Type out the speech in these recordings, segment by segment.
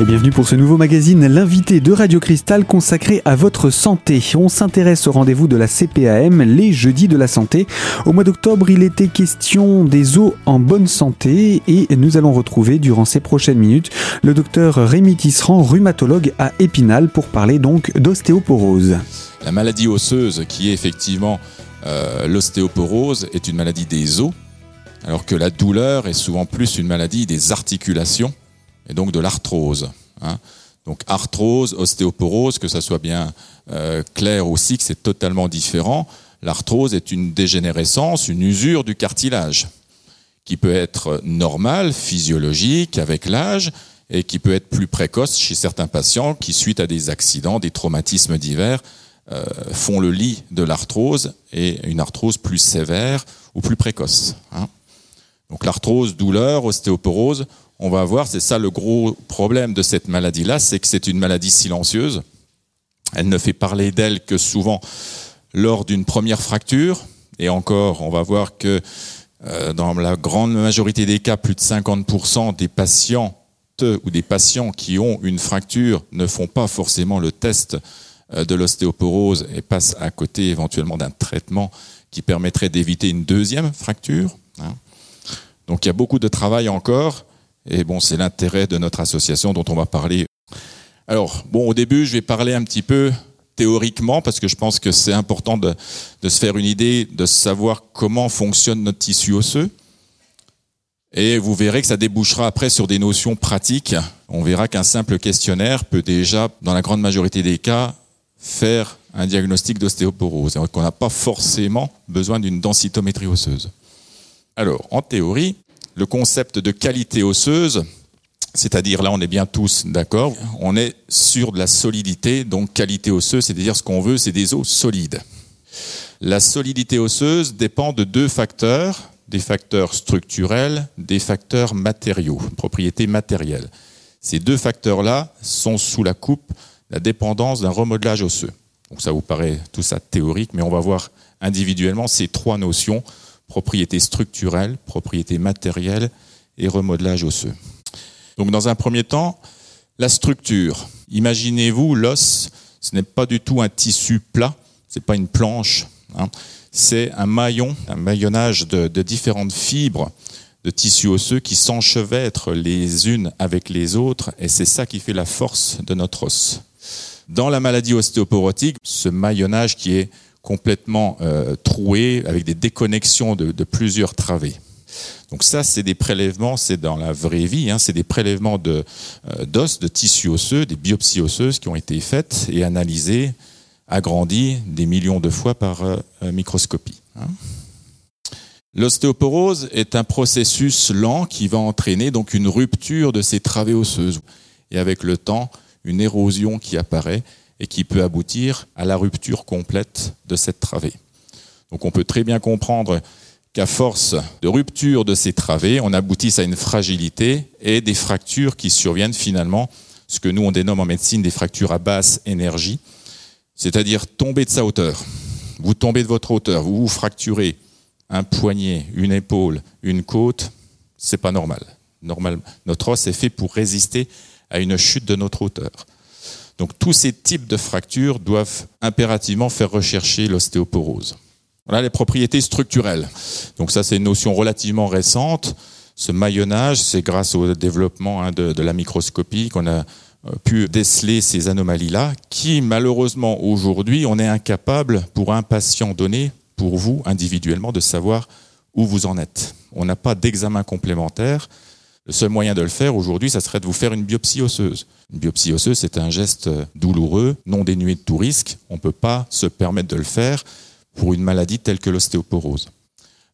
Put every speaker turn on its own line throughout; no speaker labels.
Et bienvenue pour ce nouveau magazine, l'invité de Radio Cristal consacré à votre santé. On s'intéresse au rendez-vous de la CPAM les jeudis de la santé. Au mois d'octobre, il était question des os en bonne santé et nous allons retrouver durant ces prochaines minutes le docteur Rémi Tisserand, rhumatologue à Épinal pour parler donc d'ostéoporose.
La maladie osseuse qui est effectivement euh, l'ostéoporose est une maladie des os alors que la douleur est souvent plus une maladie des articulations et donc de l'arthrose. Hein. Donc arthrose, ostéoporose, que ça soit bien euh, clair aussi que c'est totalement différent. L'arthrose est une dégénérescence, une usure du cartilage, qui peut être normale, physiologique, avec l'âge, et qui peut être plus précoce chez certains patients qui, suite à des accidents, des traumatismes divers, euh, font le lit de l'arthrose et une arthrose plus sévère ou plus précoce. Hein. Donc l'arthrose, douleur, ostéoporose, on va voir, c'est ça le gros problème de cette maladie-là, c'est que c'est une maladie silencieuse. Elle ne fait parler d'elle que souvent lors d'une première fracture. Et encore, on va voir que euh, dans la grande majorité des cas, plus de 50% des patients ou des patients qui ont une fracture ne font pas forcément le test euh, de l'ostéoporose et passent à côté éventuellement d'un traitement qui permettrait d'éviter une deuxième fracture. Hein. Donc il y a beaucoup de travail encore et bon, c'est l'intérêt de notre association dont on va parler. Alors, bon, au début, je vais parler un petit peu théoriquement parce que je pense que c'est important de, se faire une idée, de savoir comment fonctionne notre tissu osseux. Et vous verrez que ça débouchera après sur des notions pratiques. On verra qu'un simple questionnaire peut déjà, dans la grande majorité des cas, faire un diagnostic d'ostéoporose. Qu'on n'a pas forcément besoin d'une densitométrie osseuse. Alors, en théorie, le concept de qualité osseuse, c'est-à-dire là on est bien tous d'accord, on est sur de la solidité, donc qualité osseuse, c'est-à-dire ce qu'on veut, c'est des os solides. La solidité osseuse dépend de deux facteurs, des facteurs structurels, des facteurs matériaux, propriétés matérielles. Ces deux facteurs-là sont sous la coupe la dépendance d'un remodelage osseux. Donc ça vous paraît tout ça théorique, mais on va voir individuellement ces trois notions propriétés structurelles, propriétés matérielles et remodelage osseux. Donc dans un premier temps, la structure. Imaginez-vous l'os, ce n'est pas du tout un tissu plat, c'est pas une planche, hein. c'est un maillon, un maillonnage de, de différentes fibres de tissus osseux qui s'enchevêtrent les unes avec les autres, et c'est ça qui fait la force de notre os. Dans la maladie ostéoporotique, ce maillonnage qui est complètement euh, avec des déconnexions de, plusieurs travées. Donc ça, c'est des prélèvements, c'est dans la vraie vie, hein, c'est des prélèvements de, euh, d'os, de tissus osseux, des biopsies osseuses qui ont été faites et analysées, agrandies des millions de fois par euh, microscopie. Hein. L'ostéoporose est un processus lent qui va entraîner donc une rupture de ces travées osseuses et avec le temps une érosion qui apparaît et qui peut aboutir à la rupture complète de cette travée. Donc on peut très bien comprendre qu'à force de rupture de ces travées, on aboutisse à une fragilité et des fractures qui surviennent finalement, ce que nous on dénomme en médecine des fractures à basse énergie, c'est-à-dire tomber de sa hauteur. Vous tombez de votre hauteur, vous vous fracturez un poignet, une épaule, une côte, c'est pas normal. Normal, notre os est fait pour résister à une chute de notre hauteur. Donc tous ces types de fractures doivent impérativement faire rechercher l'ostéoporose. Voilà les propriétés structurelles. Donc ça c'est une notion relativement récente. Ce maillonnage, c'est grâce au développement hein, de, la microscopie qu'on a euh, pu déceler ces anomalies-là, qui malheureusement aujourd'hui, on est incapable pour un patient donné, pour vous individuellement, de savoir où vous en êtes. On n'a pas d'examen complémentaire. Le seul moyen de le faire aujourd'hui, ça serait de vous faire une biopsie osseuse. Une biopsie osseuse, c'est un geste douloureux, non dénué de tout risque. On ne peut pas se permettre de le faire pour une maladie telle que l'ostéoporose.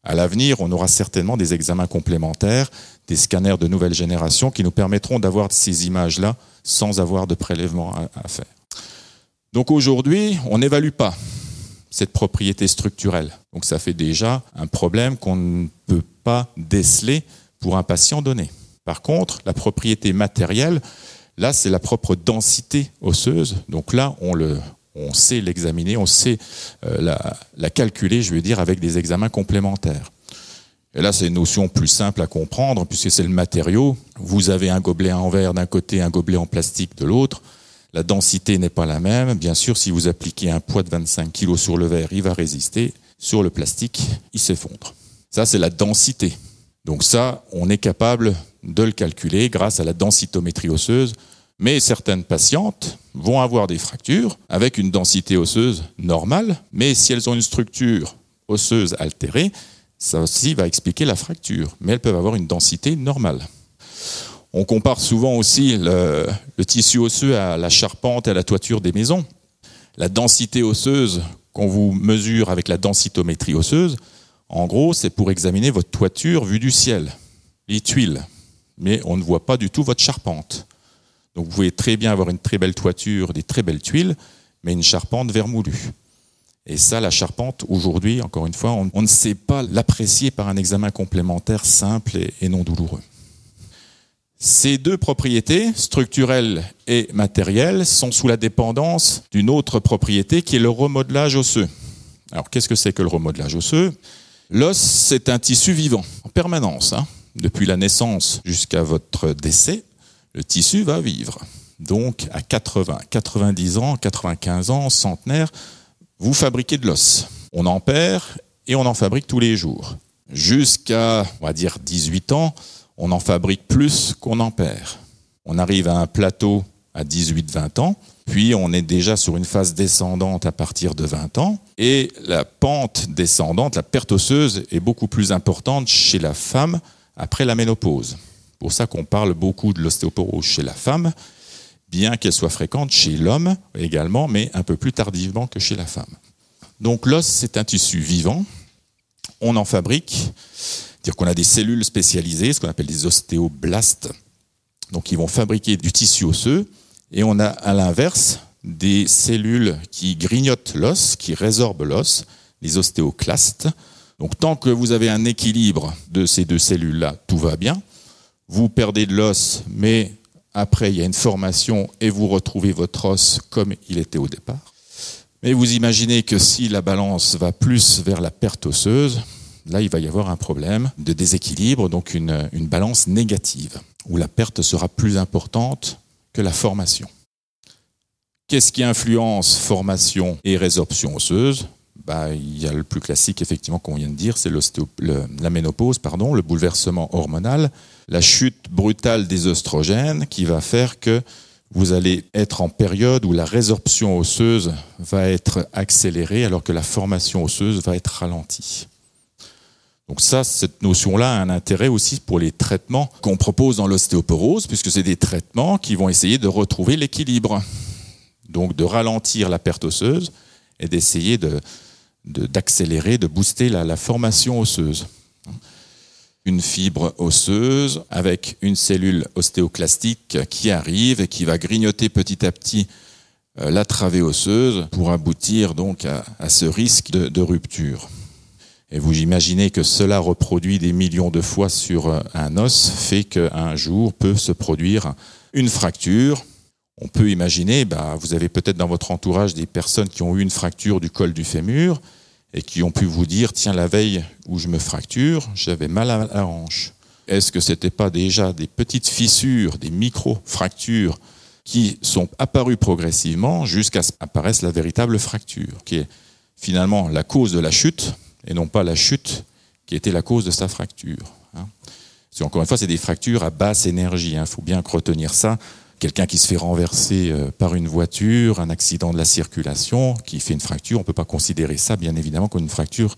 À l'avenir, on aura certainement des examens complémentaires, des scanners de nouvelle génération qui nous permettront d'avoir ces images-là sans avoir de prélèvement à, faire. Donc aujourd'hui, on n'évalue pas cette propriété structurelle. Donc ça fait déjà un problème qu'on ne peut pas déceler pour un patient donné. Par contre, la propriété matérielle, là, c'est la propre densité osseuse. Donc là, on, sait l'examiner, on sait euh, la, calculer, je veux dire, avec des examens complémentaires. Et là, c'est une notion plus simple à comprendre puisque c'est le matériau. Vous avez un gobelet en verre d'un côté, un gobelet en plastique de l'autre. La densité n'est pas la même. Bien sûr, si vous appliquez un poids de 25 kg sur le verre, il va résister. Sur le plastique, il s'effondre. Ça, c'est la densité. Donc ça, on est capable de le calculer grâce à la densitométrie osseuse. Mais certaines patientes vont avoir des fractures avec une densité osseuse normale, mais si elles ont une structure osseuse altérée, ça aussi va expliquer la fracture, mais elles peuvent avoir une densité normale. On compare souvent aussi le, tissu osseux à la charpente et à la toiture des maisons. La densité osseuse qu'on vous mesure avec la densitométrie osseuse, en gros, c'est pour examiner votre toiture vue du ciel, les tuiles. Mais on ne voit pas du tout votre charpente. Donc vous pouvez très bien avoir une très belle toiture, des très belles tuiles, mais une charpente vermoulue. Et ça, la charpente, aujourd'hui, encore une fois, on, ne sait pas l'apprécier par un examen complémentaire simple et, non douloureux. Ces deux propriétés, structurelles et matérielles, sont sous la dépendance d'une autre propriété qui est le remodelage osseux. Alors qu'est-ce que c'est que le remodelage osseux? L'os, c'est un tissu vivant, en permanence. Hein. Depuis la naissance jusqu'à votre décès, le tissu va vivre. Donc à 80, 90 ans, 95 ans, centenaire, vous fabriquez de l'os. On en perd et on en fabrique tous les jours. Jusqu'à, on va dire, 18 ans, on en fabrique plus qu'on en perd. On arrive à un plateau à 18-20 ans, puis on est déjà sur une phase descendante à partir de 20 ans, et la pente descendante, la perte osseuse, est beaucoup plus importante chez la femme après la ménopause. Pour ça qu'on parle beaucoup de l'ostéoporose chez la femme, bien qu'elle soit fréquente chez l'homme également, mais un peu plus tardivement que chez la femme. Donc l'os, c'est un tissu vivant. On en fabrique, dire qu'on a des cellules spécialisées, ce qu'on appelle des ostéoblastes, donc ils vont fabriquer du tissu osseux, et on a à l'inverse des cellules qui grignotent l'os, qui résorbent l'os, les ostéoclastes. Donc tant que vous avez un équilibre de ces deux cellules-là, tout va bien. Vous perdez de l'os, mais après, il y a une formation et vous retrouvez votre os comme il était au départ. Mais vous imaginez que si la balance va plus vers la perte osseuse, là, il va y avoir un problème de déséquilibre, donc une, une balance négative, où la perte sera plus importante que la formation. Qu'est-ce qui influence formation et résorption osseuse? Bah, il y a le plus classique, effectivement, qu'on vient de dire, c'est la ménopause, pardon, le bouleversement hormonal, la chute brutale des oestrogènes qui va faire que vous allez être en période où la résorption osseuse va être accélérée alors que la formation osseuse va être ralentie. Donc ça, cette notion-là a un intérêt aussi pour les traitements qu'on propose dans l'ostéoporose, puisque c'est des traitements qui vont essayer de retrouver l'équilibre. Donc de ralentir la perte osseuse et d'essayer de, d'accélérer, de, booster la, formation osseuse. Une fibre osseuse avec une cellule ostéoclastique qui arrive et qui va grignoter petit à petit euh, la travée osseuse pour aboutir donc à, ce risque de, rupture. Et vous imaginez que cela reproduit des millions de fois sur euh, un os, fait qu'un jour peut se produire une fracture. On peut imaginer, bah, vous avez peut-être dans votre entourage des personnes qui ont eu une fracture du col du fémur, et qui ont pu vous dire, tiens, la veille où je me fracture, j'avais mal à la hanche. Est-ce que ce n'était pas déjà des petites fissures, des micro-fractures qui sont apparues progressivement jusqu'à ce qu'apparaisse la véritable fracture, qui est finalement la cause de la chute et non pas la chute qui était la cause de sa fracture. Hein. Encore une fois, c'est des fractures à basse énergie. Il hein. faut bien retenir ça quelqu'un qui se fait renverser euh, par une voiture, un accident de la circulation, qui fait une fracture, on ne peut pas considérer ça, bien évidemment, comme une fracture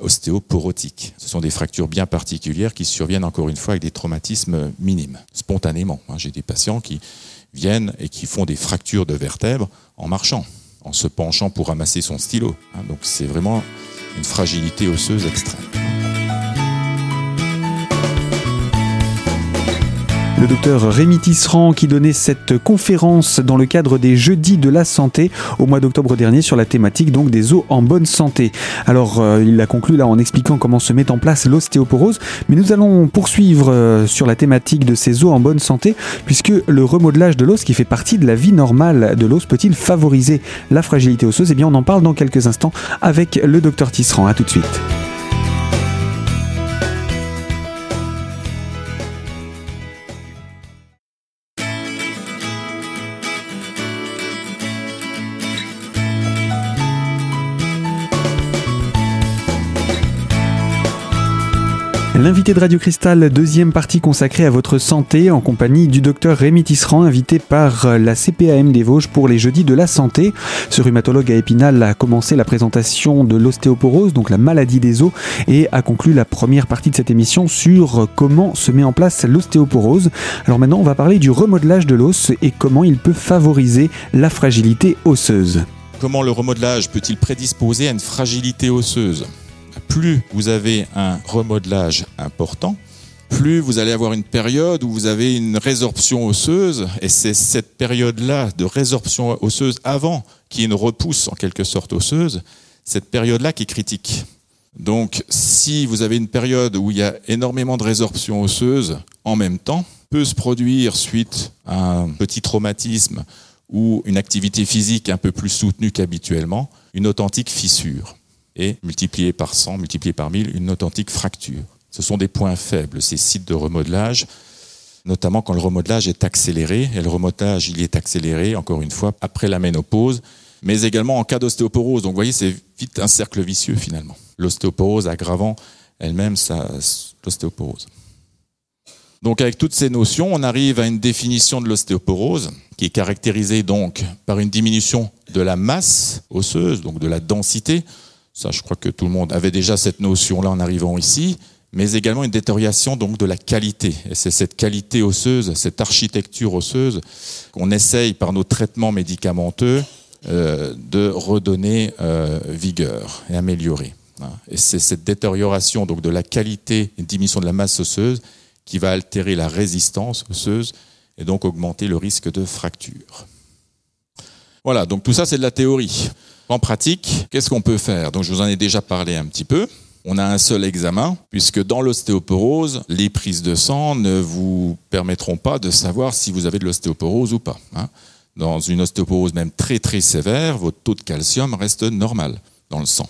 ostéoporotique. Ce sont des fractures bien particulières qui surviennent, encore une fois, avec des traumatismes minimes, spontanément. Hein. J'ai des patients qui viennent et qui font des fractures de vertèbres en marchant, en se penchant pour ramasser son stylo. Donc c'est vraiment une fragilité osseuse extrême.
Le docteur Rémi Tisserand qui donnait cette conférence dans le cadre des Jeudis de la Santé au mois d'octobre dernier sur la thématique donc des os en bonne santé. Alors euh, il a conclu là en expliquant comment se met en place l'ostéoporose, mais nous allons poursuivre euh, sur la thématique de ces os en bonne santé puisque le remodelage de l'os qui fait partie de la vie normale de l'os peut-il favoriser la fragilité osseuse? Eh bien on en parle dans quelques instants avec le docteur Tisserand. À tout de suite. L'invité de Radio Cristal, deuxième partie consacrée à votre santé, en compagnie du docteur Rémi Tisserand, invité par la CPAM des Vosges pour les jeudis de la santé. Ce rhumatologue à Épinal a commencé la présentation de l'ostéoporose, donc la maladie des os, et a conclu la première partie de cette émission sur comment se met en place l'ostéoporose. Alors maintenant, on va parler du remodelage de l'os et comment il peut favoriser la fragilité osseuse.
Comment le remodelage peut-il prédisposer à une fragilité osseuse? Plus vous avez un remodelage important, plus vous allez avoir une période où vous avez une résorption osseuse, et c'est cette période-là de résorption osseuse avant qu'il y ait une repousse en quelque sorte osseuse, cette période-là qui est critique. Donc si vous avez une période où il y a énormément de résorption osseuse en même temps, peut se produire suite à un petit traumatisme ou une activité physique un peu plus soutenue qu'habituellement, une authentique fissure et multiplié par 100, multiplié par 1000, une authentique fracture. Ce sont des points faibles, ces sites de remodelage, notamment quand le remodelage est accéléré. Et le remodelage, il est accéléré, encore une fois, après la ménopause, mais également en cas d'ostéoporose. Donc vous voyez, c'est vite un cercle vicieux finalement. L'ostéoporose aggravant elle-même l'ostéoporose. Donc avec toutes ces notions, on arrive à une définition de l'ostéoporose qui est caractérisée donc par une diminution de la masse osseuse, donc de la densité, ça, je crois que tout le monde avait déjà cette notion-là en arrivant ici, mais également une détérioration donc de la qualité. Et c'est cette qualité osseuse, cette architecture osseuse qu'on essaye par nos traitements médicamenteux euh, de redonner euh, vigueur et améliorer. Hein. Et c'est cette détérioration donc de la qualité et diminution de la masse osseuse qui va altérer la résistance osseuse et donc augmenter le risque de fracture. Voilà, donc tout ça c'est de la théorie. En pratique, qu'est-ce qu'on peut faire? Donc je vous en ai déjà parlé un petit peu. On a un seul examen, puisque dans l'ostéoporose, les prises de sang ne vous permettront pas de savoir si vous avez de l'ostéoporose ou pas. Hein. Dans une ostéoporose même très très sévère, votre taux de calcium reste normal dans le sang.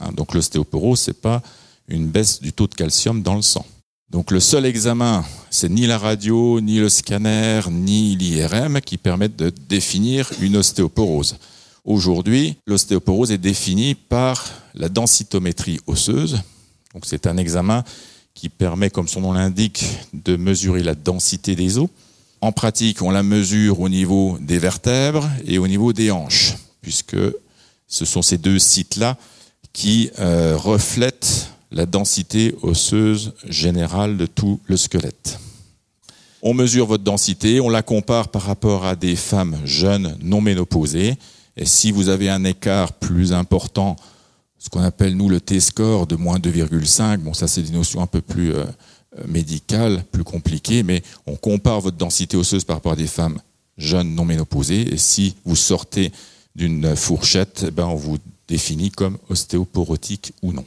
Hein. Donc l'ostéoporose, c'est pas une baisse du taux de calcium dans le sang. Donc le seul examen, c'est ni la radio, ni le scanner, ni l'IRM qui permettent de définir une ostéoporose. Aujourd'hui, l'ostéoporose est définie par la densitométrie osseuse. Donc c'est un examen qui permet, comme son nom l'indique, de mesurer la densité des os. En pratique, on la mesure au niveau des vertèbres et au niveau des hanches, puisque ce sont ces deux sites-là qui euh, reflètent la densité osseuse générale de tout le squelette. On mesure votre densité, on la compare par rapport à des femmes jeunes non ménopausées, et si vous avez un écart plus important, ce qu'on appelle nous le T-score de moins 2,5, bon ça c'est des notions un peu plus euh, euh, médicales, plus compliquées, mais on compare votre densité osseuse par rapport à des femmes jeunes non ménopausées, et si vous sortez d'une fourchette, eh ben on vous définit comme ostéoporotique ou non.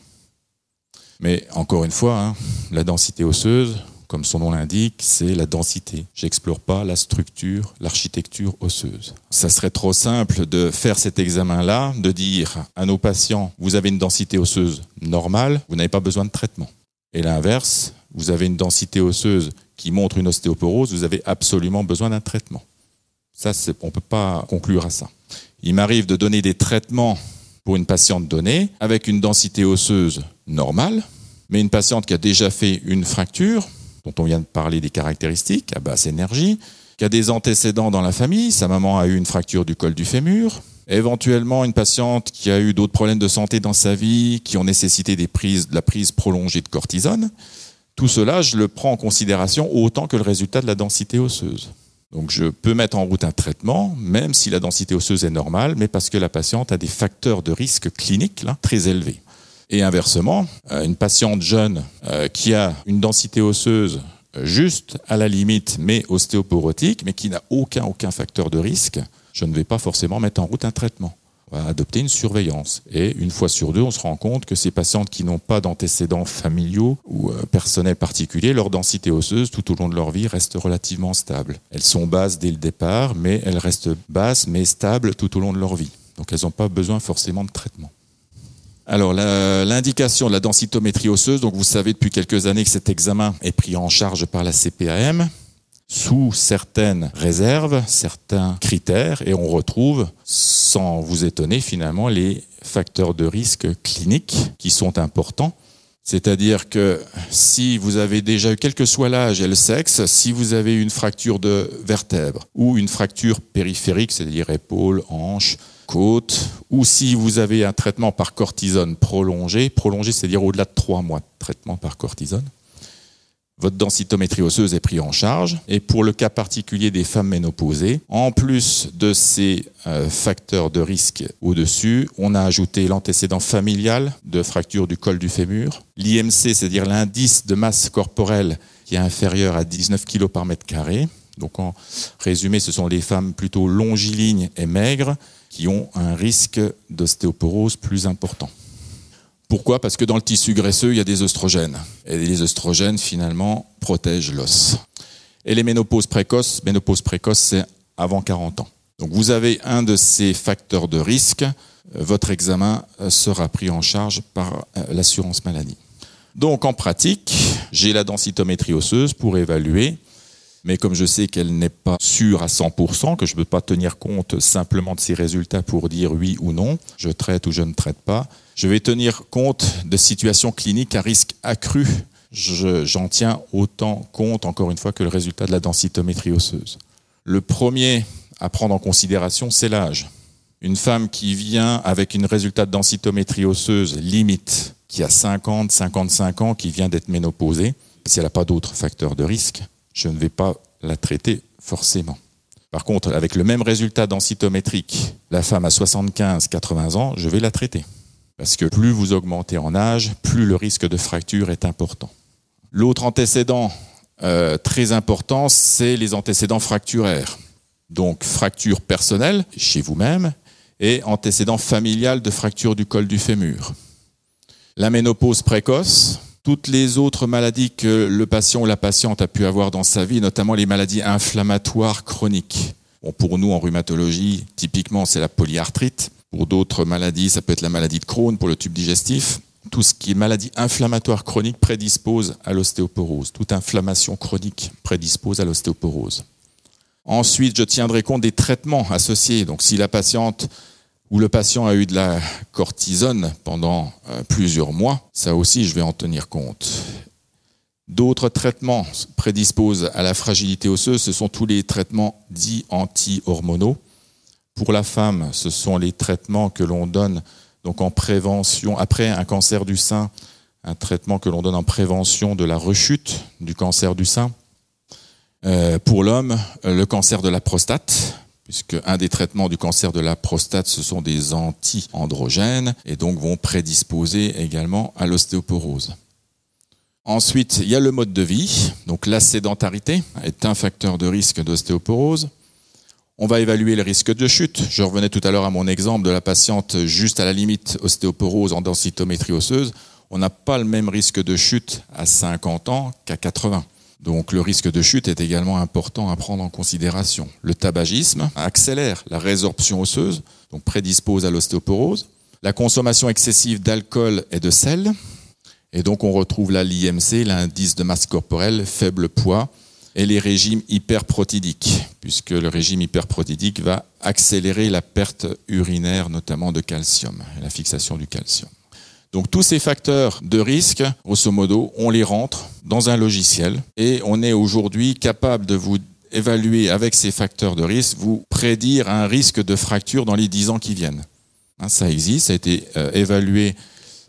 Mais encore une fois, hein, la densité osseuse, comme son nom l'indique, c'est la densité. J'explore pas la structure, l'architecture osseuse. Ça serait trop simple de faire cet examen-là, de dire à nos patients, vous avez une densité osseuse normale, vous n'avez pas besoin de traitement. Et l'inverse, vous avez une densité osseuse qui montre une ostéoporose, vous avez absolument besoin d'un traitement. Ça, on ne peut pas conclure à ça. Il m'arrive de donner des traitements pour une patiente donnée avec une densité osseuse normale, mais une patiente qui a déjà fait une fracture, dont on vient de parler des caractéristiques, à basse énergie, qui a des antécédents dans la famille, sa maman a eu une fracture du col du fémur, éventuellement une patiente qui a eu d'autres problèmes de santé dans sa vie, qui ont nécessité de la prise prolongée de cortisone. Tout cela, je le prends en considération autant que le résultat de la densité osseuse. Donc je peux mettre en route un traitement, même si la densité osseuse est normale, mais parce que la patiente a des facteurs de risque cliniques là, très élevés. Et inversement, euh, une patiente jeune euh, qui a une densité osseuse euh, juste à la limite, mais ostéoporotique, mais qui n'a aucun, aucun facteur de risque, je ne vais pas forcément mettre en route un traitement. On va adopter une surveillance. Et une fois sur deux, on se rend compte que ces patientes qui n'ont pas d'antécédents familiaux ou personnels particuliers, leur densité osseuse tout au long de leur vie reste relativement stable. Elles sont basses dès le départ, mais elles restent basses mais stables tout au long de leur vie. Donc elles n'ont pas besoin forcément de traitement. Alors, l'indication de la densitométrie osseuse, donc vous savez depuis quelques années que cet examen est pris en charge par la CPAM sous certaines réserves, certains critères, et on retrouve, sans vous étonner finalement, les facteurs de risque cliniques qui sont importants. C'est-à-dire que si vous avez déjà eu, quel que soit l'âge et le sexe, si vous avez une fracture de vertèbre ou une fracture périphérique, c'est-à-dire épaule, hanche, côte, ou si vous avez un traitement par cortisone prolongé, prolongé c'est-à-dire au-delà de trois mois de traitement par cortisone, votre densitométrie osseuse est prise en charge. Et pour le cas particulier des femmes ménopausées, en plus de ces euh, facteurs de risque au-dessus, on a ajouté l'antécédent familial de fracture du col du fémur, l'IMC, c'est-à-dire l'indice de masse corporelle qui est inférieur à 19 kg par mètre carré. Donc en résumé, ce sont les femmes plutôt longilignes et maigres qui ont un risque d'ostéoporose plus important. Pourquoi? Parce que dans le tissu graisseux, il y a des oestrogènes. Et les oestrogènes, finalement, protègent l'os. Et les ménopauses précoces, ménopause précoce, c'est avant 40 ans. Donc vous avez un de ces facteurs de risque, euh, votre examen euh, sera pris en charge par euh, l'assurance maladie. Donc en pratique, j'ai la densitométrie osseuse pour évaluer, mais comme je sais qu'elle n'est pas sûre à 100%, que je ne peux pas tenir compte simplement de ces résultats pour dire oui ou non, je traite ou je ne traite pas, je vais tenir compte de situations cliniques à risque accru. J'en tiens autant compte, encore une fois, que le résultat de la densitométrie osseuse. Le premier à prendre en considération, c'est l'âge. Une femme qui vient avec une résultat de densitométrie osseuse limite, qui a 50, 55 ans, qui vient d'être ménopausée, si elle n'a pas d'autres facteurs de risque, je ne vais pas la traiter forcément. Par contre, avec le même résultat densitométrique, la femme a 75, 80 ans, je vais la traiter. Parce que plus vous augmentez en âge, plus le risque de fracture est important. L'autre antécédent euh, très important, c'est les antécédents fracturaires. Donc fracture personnelle chez vous-même et antécédent familial de fracture du col du fémur. La ménopause précoce, toutes les autres maladies que le patient ou la patiente a pu avoir dans sa vie, notamment les maladies inflammatoires chroniques. Bon, pour nous, en rhumatologie, typiquement, c'est la polyarthrite. Pour d'autres maladies, ça peut être la maladie de Crohn pour le tube digestif. Tout ce qui est maladie inflammatoire chronique prédispose à l'ostéoporose. Toute inflammation chronique prédispose à l'ostéoporose. Ensuite, je tiendrai compte des traitements associés. Donc, si la patiente ou le patient a eu de la cortisone pendant euh, plusieurs mois, ça aussi, je vais en tenir compte. D'autres traitements prédisposent à la fragilité osseuse. Ce sont tous les traitements dits anti-hormonaux. Pour la femme, ce sont les traitements que l'on donne donc en prévention après un cancer du sein, un traitement que l'on donne en prévention de la rechute du cancer du sein. Euh, pour l'homme, euh, le cancer de la prostate, puisque un des traitements du cancer de la prostate, ce sont des anti-androgènes et donc vont prédisposer également à l'ostéoporose. Ensuite, il y a le mode de vie. Donc la sédentarité est un facteur de risque d'ostéoporose. On va évaluer le risque de chute. Je revenais tout à l'heure à mon exemple de la patiente juste à la limite ostéoporose en densitométrie osseuse. On n'a pas le même risque de chute à 50 ans qu'à 80. Donc le risque de chute est également important à prendre en considération. Le tabagisme accélère la résorption osseuse, donc prédispose à l'ostéoporose. La consommation excessive d'alcool et de sel. Et donc on retrouve là l'IMC, l'indice de masse corporelle, faible poids, et les régimes hyperprotidiques, puisque le régime hyperprotidique va accélérer la perte urinaire, notamment de calcium, la fixation du calcium. Donc tous ces facteurs de risque, grosso modo, on les rentre dans un logiciel et on est aujourd'hui capable de vous évaluer avec ces facteurs de risque, vous prédire un risque de fracture dans les 10 ans qui viennent. Hein, ça existe, ça a été euh, évalué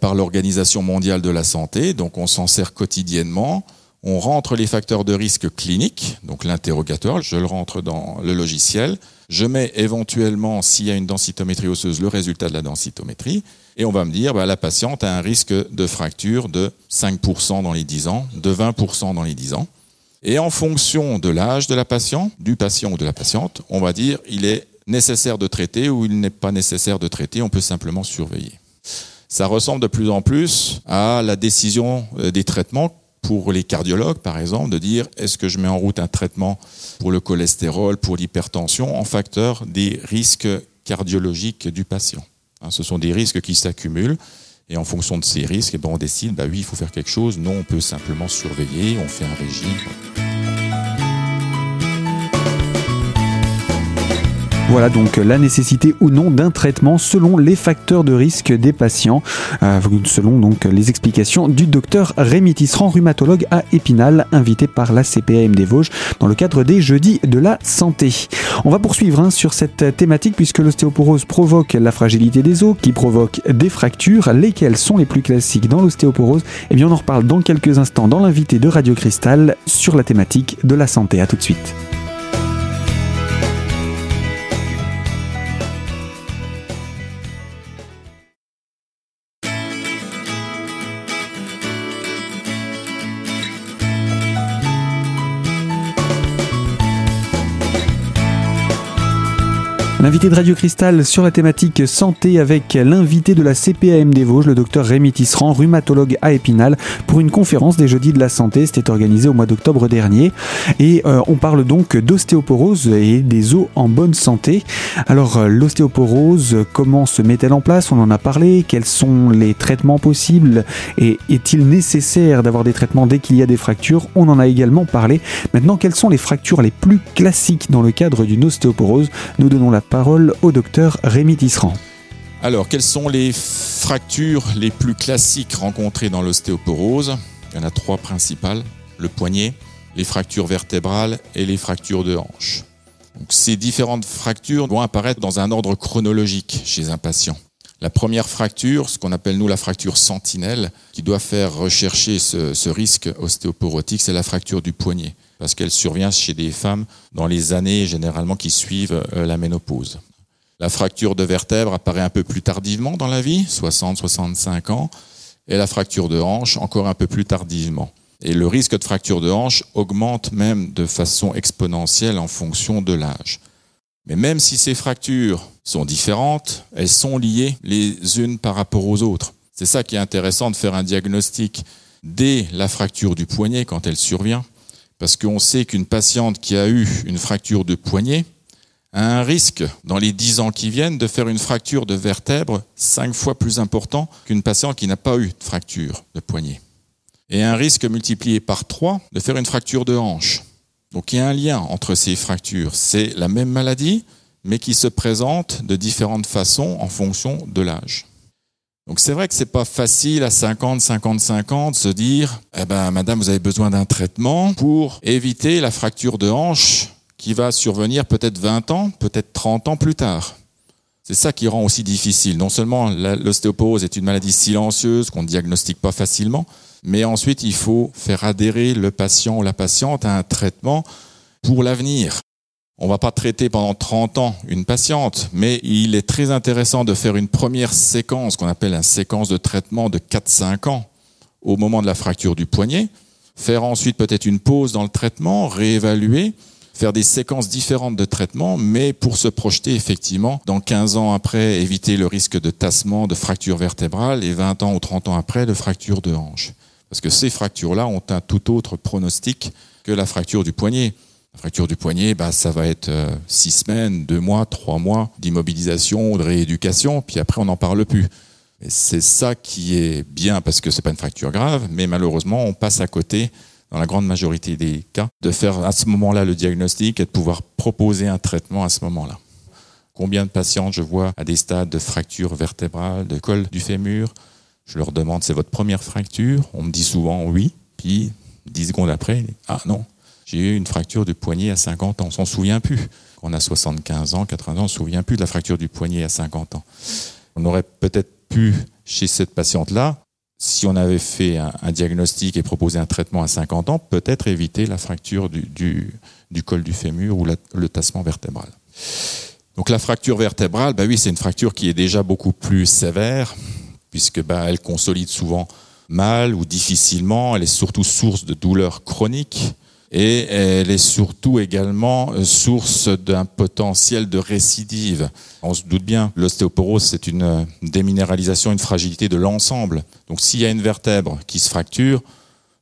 par l'Organisation mondiale de la santé, donc on s'en sert quotidiennement on rentre les facteurs de risque cliniques, donc l'interrogatoire, je le rentre dans le logiciel, je mets éventuellement, s'il y a une densitométrie osseuse, le résultat de la densitométrie, et on va me dire, bah, la patiente a un risque de fracture de 5% dans les 10 ans, de 20% dans les 10 ans. Et en fonction de l'âge de la patiente, du patient ou de la patiente, on va dire, il est nécessaire de traiter ou il n'est pas nécessaire de traiter, on peut simplement surveiller. Ça ressemble de plus en plus à la décision euh, des traitements pour les cardiologues, par exemple, de dire est-ce que je mets en route un traitement pour le cholestérol, pour l'hypertension, en facteur des risques cardiologiques du patient? Hein, ce sont des risques qui s'accumulent. Et en fonction de ces risques, eh ben, on décide, bah oui, il faut faire quelque chose. Non, on peut simplement surveiller, on fait un régime.
Voilà donc la nécessité ou non d'un traitement selon les facteurs de risque des patients, euh, selon donc les explications du docteur Rémi Tisserand, rhumatologue à Épinal, invité par la CPAM des Vosges dans le cadre des Jeudis de la Santé. On va poursuivre hein, sur cette thématique puisque l'ostéoporose provoque la fragilité des os, qui provoque des fractures. Lesquelles sont les plus classiques dans l'ostéoporose? Eh bien, on en reparle dans quelques instants dans l'invité de Radio Cristal sur la thématique de la santé. À tout de suite. L'invité de Radio Cristal sur la thématique santé avec l'invité de la CPAM des Vosges, le docteur Rémi Tisserand, rhumatologue à Épinal, pour une conférence des jeudis de la santé. C'était organisé au mois d'octobre dernier. Et euh, on parle donc d'ostéoporose et des os en bonne santé. Alors, euh, l'ostéoporose, comment se met-elle en place? On en a parlé. Quels sont les traitements possibles? Et est-il nécessaire d'avoir des traitements dès qu'il y a des fractures? On en a également parlé. Maintenant, quelles sont les fractures les plus classiques dans le cadre d'une ostéoporose? Nous donnons la parole au docteur Rémi Tisserand.
Alors, quelles sont les fractures les plus classiques rencontrées dans l'ostéoporose? Il y en a trois principales le poignet, les fractures vertébrales et les fractures de hanche. ces différentes fractures vont apparaître dans un ordre chronologique chez un patient. La première fracture, ce qu'on appelle nous la fracture sentinelle, qui doit faire rechercher ce, ce risque ostéoporotique, c'est la fracture du poignet parce qu'elle survient chez des femmes dans les années généralement qui suivent euh, la ménopause. La fracture de vertèbre apparaît un peu plus tardivement dans la vie, 60-65 ans, et la fracture de hanche encore un peu plus tardivement. Et le risque de fracture de hanche augmente même de façon exponentielle en fonction de l'âge. Mais même si ces fractures sont différentes, elles sont liées les unes par rapport aux autres. C'est ça qui est intéressant de faire un diagnostic dès la fracture du poignet quand elle survient, parce qu'on sait qu'une patiente qui a eu une fracture de poignet a un risque dans les 10 ans qui viennent de faire une fracture de vertèbre 5 fois plus important qu'une patiente qui n'a pas eu de fracture de poignet. Et un risque multiplié par 3 de faire une fracture de hanche. Donc il y a un lien entre ces fractures. C'est la même maladie, mais qui se présente de différentes façons en fonction de l'âge. Donc c'est vrai que c'est pas facile à 50, 55 ans de se dire, eh ben madame, vous avez besoin d'un traitement pour éviter la fracture de hanche qui va survenir peut-être 20 ans, peut-être 30 ans plus tard. C'est ça qui rend aussi difficile. Non seulement l'ostéoporose est une maladie silencieuse qu'on ne diagnostique pas facilement, mais ensuite il faut faire adhérer le patient ou la patiente à un traitement pour l'avenir. On va pas traiter pendant 30 ans une patiente, mais il est très intéressant de faire une première séquence qu'on appelle une séquence de traitement de 4-5 ans au moment de la fracture du poignet, faire ensuite peut-être une pause dans le traitement, réévaluer, faire des séquences différentes de traitement, mais pour se projeter effectivement dans 15 ans après, éviter le risque de tassement, de fracture vertébrale et 20 ans ou 30 ans après de fracture de hanche. Parce que ces fractures-là ont un tout autre pronostic que la fracture du poignet. Fracture du poignet, bah, ça va être euh, six semaines, deux mois, trois mois d'immobilisation, de rééducation, puis après on n'en parle plus. C'est ça qui est bien parce que c'est pas une fracture grave, mais malheureusement on passe à côté, dans la grande majorité des cas, de faire à ce moment-là le diagnostic et de pouvoir proposer un traitement à ce moment-là. Combien de patients je vois à des stades de fracture vertébrale, de col du fémur? Je leur demande c'est votre première fracture? On me dit souvent oui, puis dix secondes après, ah non, j'ai eu une fracture du poignet à 50 ans. On s'en souvient plus. On a 75 ans, 80 ans, on ne se souvient plus de la fracture du poignet à 50 ans. On aurait peut-être pu, chez cette patiente-là, si on avait fait un, diagnostic et proposé un traitement à 50 ans, peut-être éviter la fracture du, col du fémur ou le tassement vertébral. Donc la fracture vertébrale, bah oui, c'est une fracture qui est déjà beaucoup plus sévère, puisque bah, elle consolide souvent mal ou difficilement, elle est surtout source de douleurs chroniques, et elle est surtout également euh, source d'un potentiel de récidive. On se doute bien, l'ostéoporose, c'est une euh, déminéralisation, une fragilité de l'ensemble. Donc s'il y a une vertèbre qui se fracture,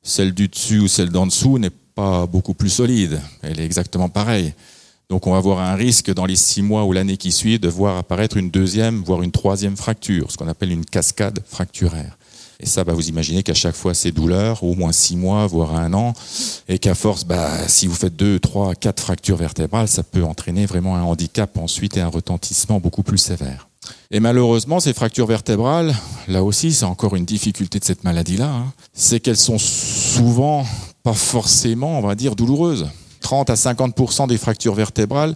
celle du dessus ou celle d'en dessous n'est pas beaucoup plus solide. Elle est exactement pareille. Donc on va avoir un risque dans les six mois ou l'année qui suit de voir apparaître une deuxième, voire une troisième fracture, ce qu'on appelle une cascade fracturaire. Et ça, bah, vous imaginez qu'à chaque fois, ces douleurs, au moins six mois, voire un an, et qu'à force, bah, si vous faites deux, trois, quatre fractures vertébrales, ça peut entraîner vraiment un handicap ensuite et un retentissement beaucoup plus sévère. Et malheureusement, ces fractures vertébrales, là aussi, c'est encore une difficulté de cette maladie-là, hein, c'est qu'elles sont souvent pas forcément, on va dire, douloureuses. 30 à 50% des fractures vertébrales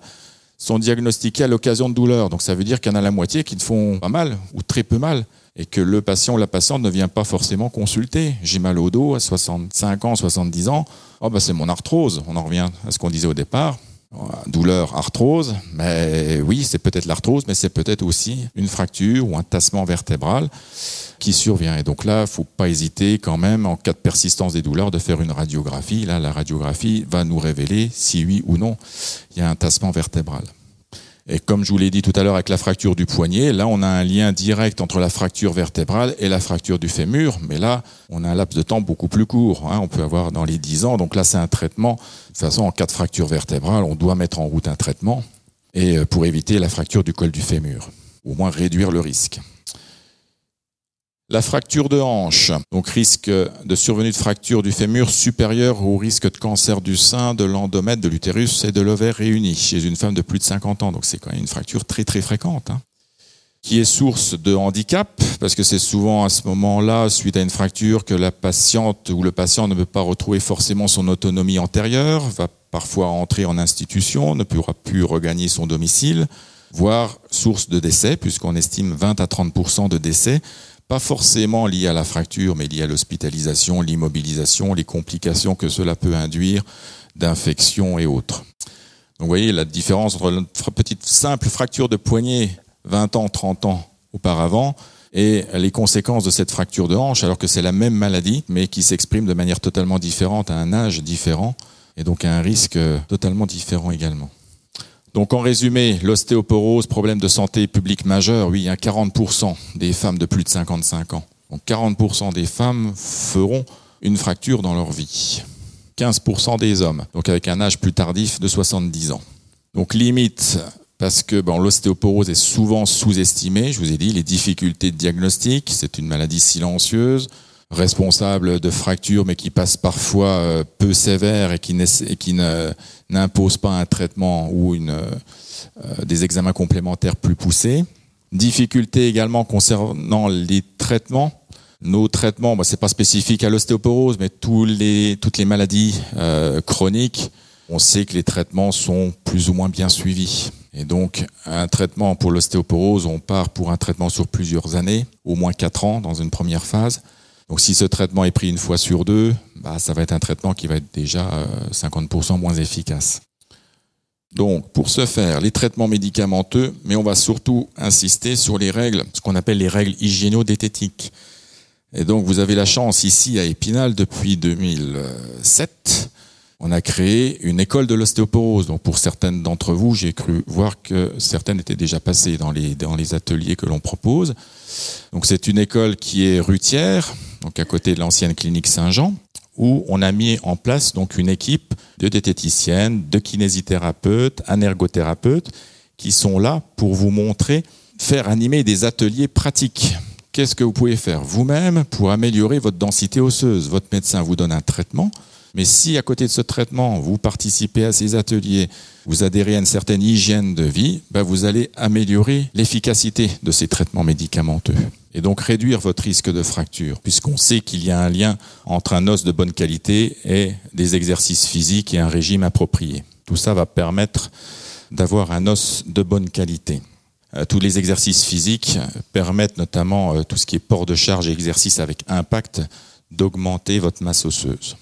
sont diagnostiquées à l'occasion de douleurs. Donc ça veut dire qu'il y en a la moitié qui ne font pas mal ou très peu mal et que le patient ou la patiente ne vient pas forcément consulter. J'ai mal au dos à 65 ans, 70 ans. Oh ben c'est mon arthrose. On en revient à ce qu'on disait au départ. Douleur, arthrose, mais oui, c'est peut-être l'arthrose, mais c'est peut-être aussi une fracture ou un tassement vertébral qui survient. Et donc là, faut pas hésiter quand même, en cas de persistance des douleurs, de faire une radiographie. Là, la radiographie va nous révéler si oui ou non il y a un tassement vertébral. Et comme je vous l'ai dit tout à l'heure avec la fracture du poignet, là on a un lien direct entre la fracture vertébrale et la fracture du fémur, mais là on a un laps de temps beaucoup plus court, hein. on peut avoir dans les 10 ans, donc là c'est un traitement. De toute façon, en cas de fracture vertébrale, on doit mettre en route un traitement et euh, pour éviter la fracture du col du fémur, au moins réduire le risque. La fracture de hanche, donc risque de survenue de fracture du fémur supérieur au risque de cancer du sein, de l'endomètre, de l'utérus et de l'ovaire réunis chez une femme de plus de 50 ans. Donc c'est quand même une fracture très très fréquente. Hein. qui est source de handicap, parce que c'est souvent à ce moment-là, suite à une fracture, que la patiente ou le patient ne peut pas retrouver forcément son autonomie antérieure, va parfois entrer en institution, ne pourra plus regagner son domicile, voire source de décès, puisqu'on estime 20 à 30% de décès pas forcément lié à la fracture, mais lié à l'hospitalisation, l'immobilisation, les complications que cela peut induire d'infections et autres. Donc vous voyez la différence entre une petite simple fracture de poignet 20 ans, 30 ans auparavant et les conséquences de cette fracture de hanche, alors que c'est la même maladie, mais qui s'exprime de manière totalement différente à un âge différent et donc à un risque totalement différent également. Donc en résumé, l'ostéoporose, problème de santé publique majeur, oui, il y a 40% des femmes de plus de 55 ans. Donc 40% des femmes feront une fracture dans leur vie. 15% des hommes, donc avec un âge plus tardif de 70 ans. Donc limite, parce que bon, l'ostéoporose est souvent sous-estimée, je vous ai dit, les difficultés de diagnostic, c'est une maladie silencieuse, responsable de fractures, mais qui passe parfois euh, peu sévère et qui, n'impose pas un traitement ou une, euh, des examens complémentaires plus poussés. Difficulté également concernant les traitements. Nos traitements, bah, c'est pas spécifique à l'ostéoporose, mais tous les, toutes les maladies euh, chroniques, on sait que les traitements sont plus ou moins bien suivis. Et donc, un traitement pour l'ostéoporose, on part pour un traitement sur plusieurs années, au moins quatre ans dans une première phase. Donc si ce traitement est pris une fois sur deux, bah, ça va être un traitement qui va être déjà 50% euh, moins efficace. Donc pour ce faire, les traitements médicamenteux, mais on va surtout insister sur les règles, ce qu'on appelle les règles hygiéno-dététiques. Et donc vous avez la chance ici à Épinal depuis 2007, on a créé une école de l'ostéoporose. Donc pour certaines d'entre vous, j'ai cru voir que certaines étaient déjà passées dans les, ateliers que l'on propose. Donc c'est une école qui est rutière, donc à côté de l'ancienne clinique Saint-Jean, où on a mis en place donc une équipe de diététiciennes, de kinésithérapeutes, anergothérapeutes, qui sont là pour vous montrer, faire animer des ateliers pratiques. Qu'est-ce que vous pouvez faire vous-même pour améliorer votre densité osseuse? Votre médecin vous donne un traitement, mais si à côté de ce traitement, vous participez à ces ateliers, vous adhérez à une certaine hygiène de vie, ben vous allez améliorer l'efficacité de ces traitements médicamenteux et donc réduire votre risque de fracture, puisqu'on sait qu'il y a un lien entre un os de bonne qualité et des exercices physiques et un régime approprié. Tout ça va permettre d'avoir un os de bonne qualité. Euh, tous les exercices physiques permettent notamment euh, tout ce qui est port de charge et exercice avec impact d'augmenter votre masse osseuse.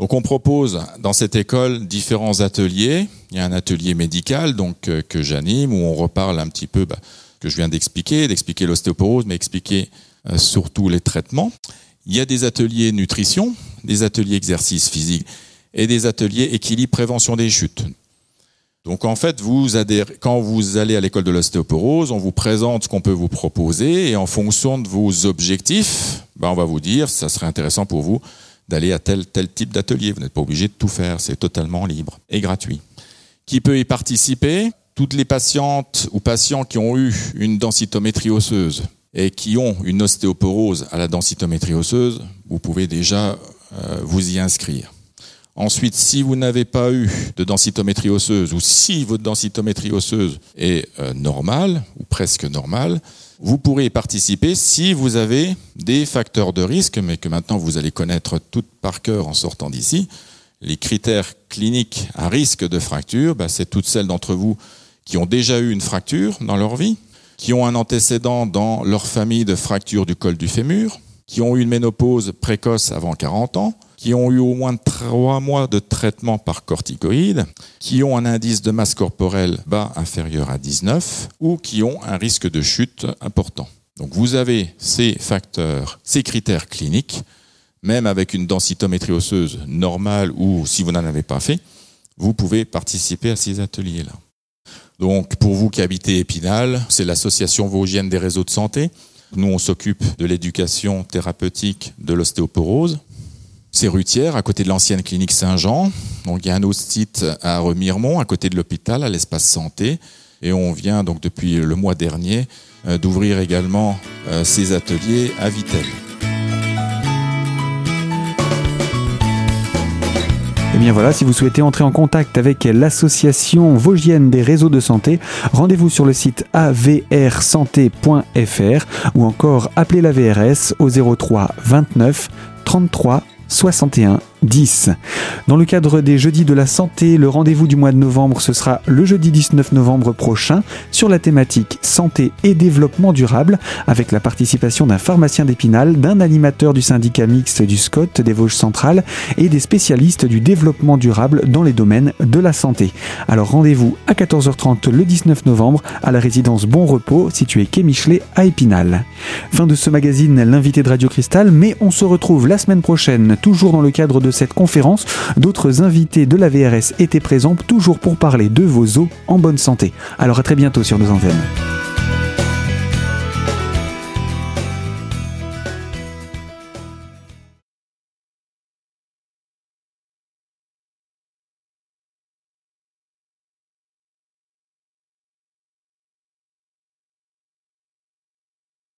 Donc on propose dans cette école différents ateliers. Il y a un atelier médical donc euh, que j'anime où on reparle un petit peu bah, que je viens d'expliquer, d'expliquer l'ostéoporose, mais expliquer euh, surtout les traitements. Il y a des ateliers nutrition, des ateliers exercice physique et des ateliers équilibre prévention des chutes. Donc en fait, quand vous allez à l'école de l'ostéoporose, on vous présente ce qu'on peut vous proposer et en fonction de vos objectifs, ben on va vous dire ça serait intéressant pour vous d'aller à tel, tel type d'atelier. Vous n'êtes pas obligé de tout faire, c'est totalement libre et gratuit. Qui peut y participer? Toutes les patientes ou patients qui ont eu une densitométrie osseuse et qui ont une ostéoporose à la densitométrie osseuse, vous pouvez déjà euh, vous y inscrire. Ensuite, si vous n'avez pas eu de densitométrie osseuse ou si votre densitométrie osseuse est euh, normale ou presque normale, vous pourrez y participer si vous avez des facteurs de risque, mais que maintenant vous allez connaître tout par cœur en sortant d'ici. Les critères cliniques à risque de fracture, bah, c'est toutes celles d'entre vous qui ont déjà eu une fracture dans leur vie, qui ont un antécédent dans leur famille de fracture du col du fémur, qui ont eu une ménopause précoce avant 40 ans, qui ont eu au moins trois mois de traitement par corticoïdes, qui ont un indice de masse corporelle bas inférieur à 19 ou qui ont un risque de chute important. Donc vous avez ces facteurs, ces critères cliniques, même avec une densitométrie osseuse normale ou si vous n'en avez pas fait, vous pouvez participer à ces ateliers-là. Donc, pour vous qui habitez Épinal, c'est l'association vosgienne des réseaux de santé. Nous, on s'occupe de l'éducation thérapeutique de l'ostéoporose. C'est Rutière, à côté de l'ancienne clinique Saint-Jean. Donc, il y a un autre site à Remiremont, à côté de l'hôpital, à l'espace santé. Et on vient donc depuis le mois dernier euh, d'ouvrir également euh, ces ateliers à Vittel.
Et eh bien voilà, si vous souhaitez entrer en contact avec l'association vosgienne des réseaux de santé, rendez-vous sur le site avrsanté.fr ou encore appelez la VRS au 03 29 33 61 10. Dans le cadre des Jeudis de la Santé, le rendez-vous du mois de novembre, ce sera le jeudi 19 novembre prochain sur la thématique Santé et développement durable avec la participation d'un pharmacien d'Épinal, d'un animateur du syndicat mixte du SCOT des Vosges centrales et des spécialistes du développement durable dans les domaines de la santé. Alors rendez-vous à 14h30 le 19 novembre à la résidence Bon Repos située quai Michelet à Épinal. Fin de ce magazine, l'invité de Radio Cristal, mais on se retrouve la semaine prochaine, toujours dans le cadre cette conférence, d'autres invités de la VRS étaient présents, toujours pour parler de vos os en bonne santé. Alors à très bientôt sur nos antennes.